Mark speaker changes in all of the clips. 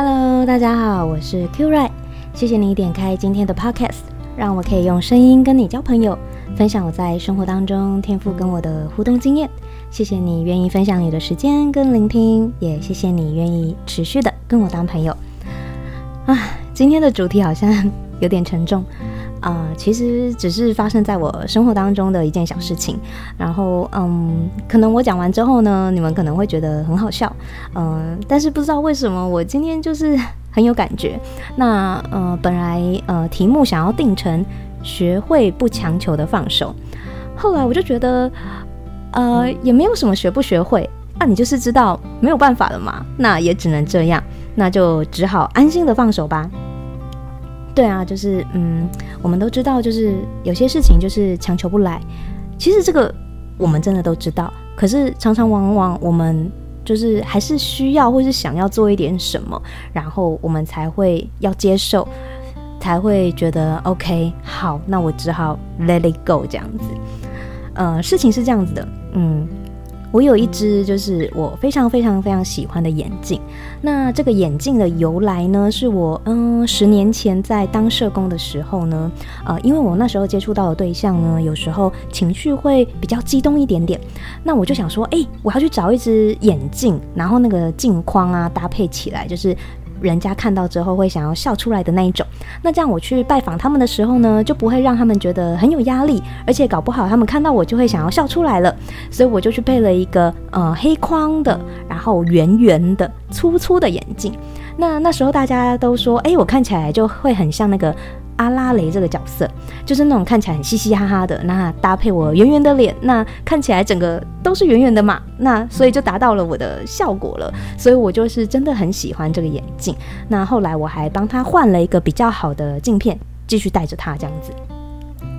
Speaker 1: Hello，大家好，我是 Q Ray，谢谢你点开今天的 Podcast，让我可以用声音跟你交朋友，分享我在生活当中天赋跟我的互动经验。谢谢你愿意分享你的时间跟聆听，也谢谢你愿意持续的跟我当朋友。啊，今天的主题好像 有点沉重。啊、其实只是发生在我生活当中的一件小事情，然后嗯，可能我讲完之后呢，你们可能会觉得很好笑，嗯、但是不知道为什么我今天就是很有感觉。那呃，本来呃题目想要定成学会不强求的放手，后来我就觉得呃也没有什么学不学会，那、你就是知道没有办法了嘛，那也只能这样，那就只好安心的放手吧。对啊，就是嗯，我们都知道，就是有些事情就是强求不来。其实这个我们真的都知道，可是常常往往我们就是还是需要或是想要做一点什么，然后我们才会要接受，才会觉得 OK，好，那我只好 let it go 这样子。呃，事情是这样子的，嗯。我有一只就是我非常非常非常喜欢的眼镜。那这个眼镜的由来呢，是我嗯十年前在当社工的时候呢，呃，因为我那时候接触到的对象呢，有时候情绪会比较激动一点点，那我就想说，哎，我要去找一只眼镜，然后那个镜框啊搭配起来，就是。人家看到之后会想要笑出来的那一种，那这样我去拜访他们的时候呢，就不会让他们觉得很有压力，而且搞不好他们看到我就会想要笑出来了，所以我就去配了一个呃黑框的，然后圆圆的、粗粗的眼镜。那那时候大家都说，哎，我看起来就会很像那个。阿拉蕾这个角色，就是那种看起来很嘻嘻哈哈的，那搭配我圆圆的脸，那看起来整个都是圆圆的嘛，那所以就达到了我的效果了，所以我就是真的很喜欢这个眼镜。那后来我还帮他换了一个比较好的镜片，继续戴着它这样子。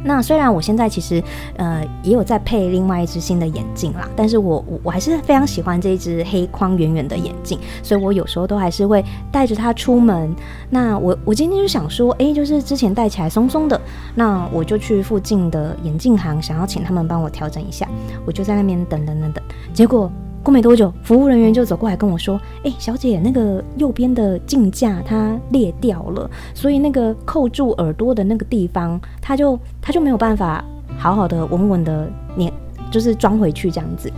Speaker 1: 那虽然我现在其实呃也有在配另外一只新的眼镜啦，但是我我还是非常喜欢这一只黑框圆圆的眼镜，所以我有时候都还是会带着它出门。那我我今天就想说，哎，就是之前戴起来松松的，那我就去附近的眼镜行，想要请他们帮我调整一下。我就在那边等等等等，结果。过没多久，服务人员就走过来跟我说：“哎，小姐，那个右边的镜架它裂掉了，所以那个扣住耳朵的那个地方，它就它就没有办法好好的稳稳的粘，就是装回去这样子。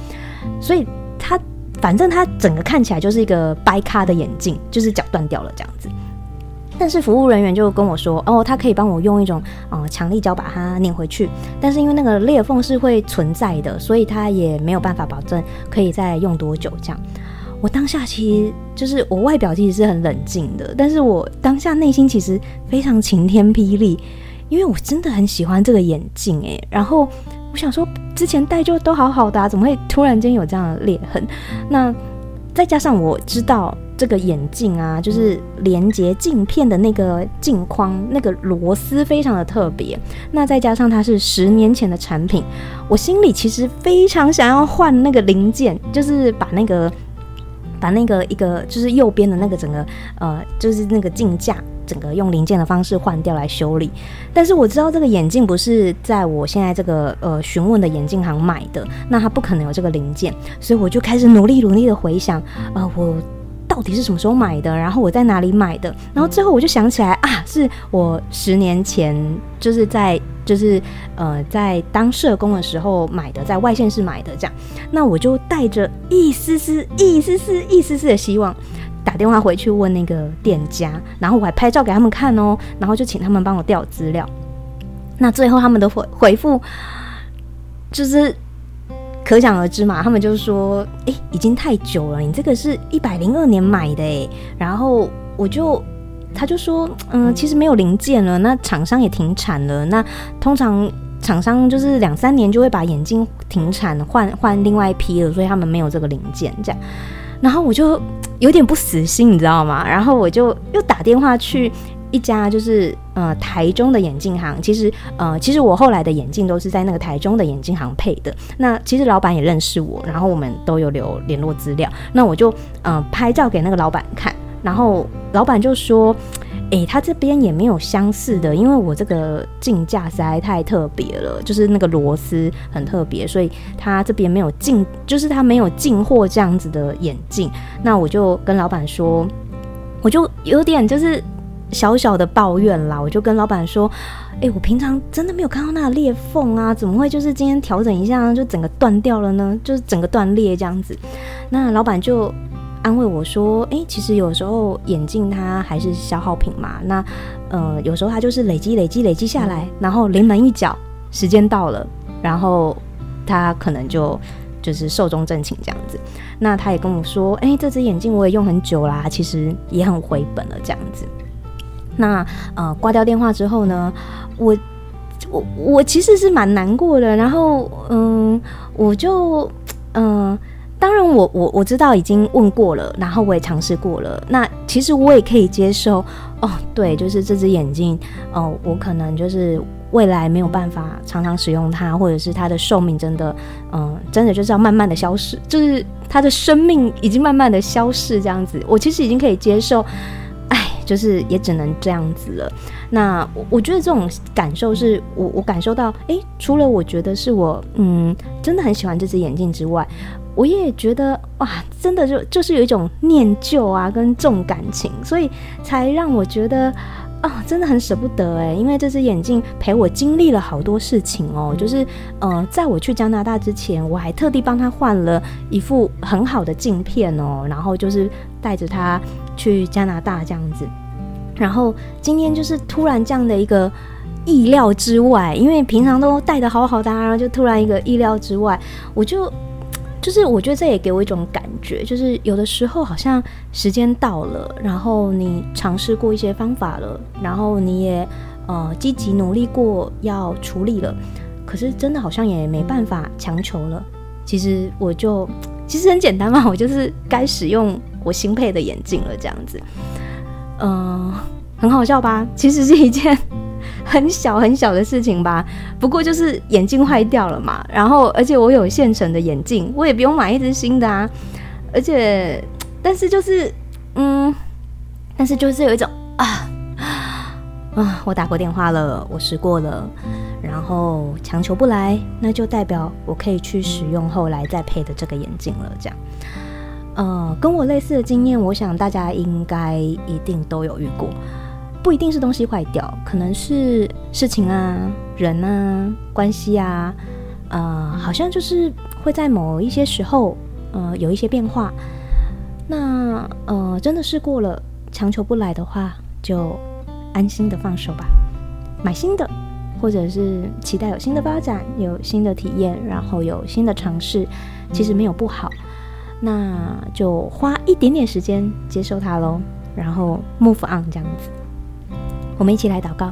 Speaker 1: 所以它反正它整个看起来就是一个掰咖的眼镜，就是脚断掉了这样子。”但是服务人员就跟我说，哦，他可以帮我用一种呃强力胶把它粘回去，但是因为那个裂缝是会存在的，所以他也没有办法保证可以再用多久。这样，我当下其实就是我外表其实是很冷静的，但是我当下内心其实非常晴天霹雳，因为我真的很喜欢这个眼镜诶。然后我想说，之前戴就都好好的啊，怎么会突然间有这样的裂痕？那再加上我知道。这个眼镜啊，就是连接镜片的那个镜框，那个螺丝非常的特别。那再加上它是十年前的产品，我心里其实非常想要换那个零件，就是把那个把那个一个就是右边的那个整个呃，就是那个镜架，整个用零件的方式换掉来修理。但是我知道这个眼镜不是在我现在这个呃询问的眼镜行买的，那它不可能有这个零件，所以我就开始努力努力的回想，呃，我。到底是什么时候买的？然后我在哪里买的？然后最后我就想起来啊，是我十年前就是在就是呃在当社工的时候买的，在外县市买的这样。那我就带着一丝丝、一丝丝、一丝丝的希望，打电话回去问那个店家，然后我还拍照给他们看哦，然后就请他们帮我调资料。那最后他们的回回复就是。可想而知嘛，他们就说：“哎、已经太久了，你这个是一百零二年买的哎。”然后我就，他就说：“嗯，其实没有零件了，那厂商也停产了。那通常厂商就是两三年就会把眼镜停产，换换另外一批了，所以他们没有这个零件这样。”然后我就有点不死心，你知道吗？然后我就又打电话去。一家就是呃台中的眼镜行，其实呃其实我后来的眼镜都是在那个台中的眼镜行配的。那其实老板也认识我，然后我们都有留联络资料。那我就呃拍照给那个老板看，然后老板就说：“诶、他这边也没有相似的，因为我这个镜架实在太特别了，就是那个螺丝很特别，所以他这边没有进，就是他没有进货这样子的眼镜。”那我就跟老板说。我就有点就是小小的抱怨啦，我就跟老板说：“哎、欸，我平常真的没有看到那个裂缝啊，怎么会就是今天调整一下就整个断掉了呢？就是整个断裂这样子。”那老板就安慰我说：“哎、欸，其实有时候眼镜它还是消耗品嘛，那呃有时候它就是累积累积累积下来，然后临门一脚，时间到了，然后它可能就。”就是寿终正寝这样子，那他也跟我说，哎、欸，这只眼镜我也用很久啦，其实也很回本了这样子。那呃挂掉电话之后呢，我我我其实是蛮难过的，然后嗯，我就嗯。当然我，我我知道已经问过了，然后我也尝试过了。那其实我也可以接受哦，对，就是这只眼睛哦，我可能就是未来没有办法常常使用它，或者是它的寿命真的，嗯，真的就是要慢慢的消失，就是它的生命已经慢慢的消逝这样子。我其实已经可以接受，就是也只能这样子了。那我我觉得这种感受是我我感受到，诶，除了我觉得是我嗯真的很喜欢这只眼镜之外。我也觉得哇，真的就就是有一种念旧啊，跟重感情，所以才让我觉得啊、真的很舍不得哎。因为这只眼镜陪我经历了好多事情哦，就是呃，在我去加拿大之前，我还特地帮他换了一副很好的镜片哦，然后就是带着他去加拿大这样子。然后今天就是突然这样的一个意料之外，因为平常都带得好好的，然后就突然一个意料之外，我就。就是我觉得这也给我一种感觉，就是有的时候好像时间到了，然后你尝试过一些方法了，然后你也呃积极努力过要处理了，可是真的好像也没办法强求了。其实我就其实很简单嘛，我就是该使用我新配的眼镜了，这样子，嗯、很好笑吧？其实是一件。很小很小的事情吧，不过就是眼镜坏掉了嘛，然后而且我有现成的眼镜，我也不用买一只新的啊，而且但是就是嗯，但是就是有一种啊啊，我打过电话了，我试过了，然后强求不来，那就代表我可以去使用后来再配的这个眼镜了，这样，呃，跟我类似的经验，我想大家应该一定都有遇过。不一定是东西坏掉，可能是事情啊、人啊、关系啊，呃，好像就是会在某一些时候，呃，有一些变化。那呃，真的试过了，强求不来的话，就安心的放手吧，买新的，或者是期待有新的发展，有新的体验，然后有新的尝试，其实没有不好。那就花一点点时间接受它喽，然后 move on 这样子。我们一起来祷告，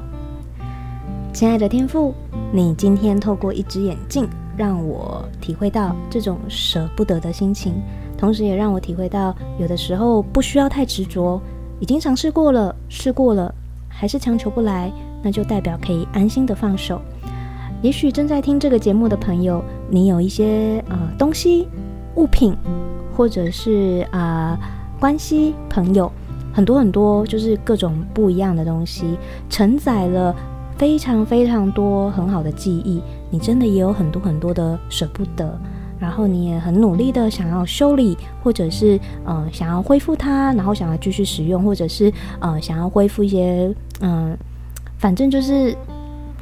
Speaker 1: 亲爱的天父，你今天透过一只眼镜，让我体会到这种舍不得的心情，同时也让我体会到，有的时候不需要太执着，已经尝试过了，试过了，还是强求不来，那就代表可以安心的放手。也许正在听这个节目的朋友，你有一些呃东西、物品，或者是啊、关系、朋友。很多很多，就是各种不一样的东西，承载了非常非常多很好的记忆。你真的也有很多很多的舍不得，然后你也很努力的想要修理，或者是呃想要恢复它，然后想要继续使用，或者是呃想要恢复一些嗯、反正就是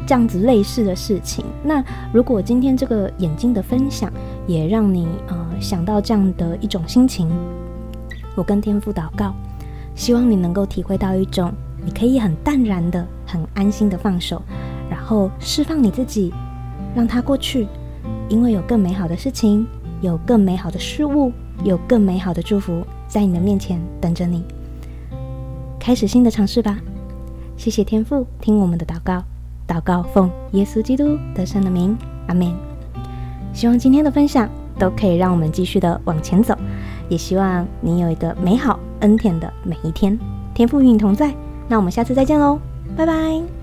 Speaker 1: 这样子类似的事情。那如果今天这个眼镜的分享也让你呃想到这样的一种心情，我跟天父祷告。希望你能够体会到一种，你可以很淡然的、很安心的放手，然后释放你自己，让它过去，因为有更美好的事情，有更美好的事物，有更美好的祝福在你的面前等着你。开始新的尝试吧。谢谢天父，听我们的祷告，祷告奉耶稣基督得胜的名，阿门。希望今天的分享都可以让我们继续的往前走，也希望你有一个美好。恩典的每一天，天赋与你同在。那我们下次再见喽，拜拜。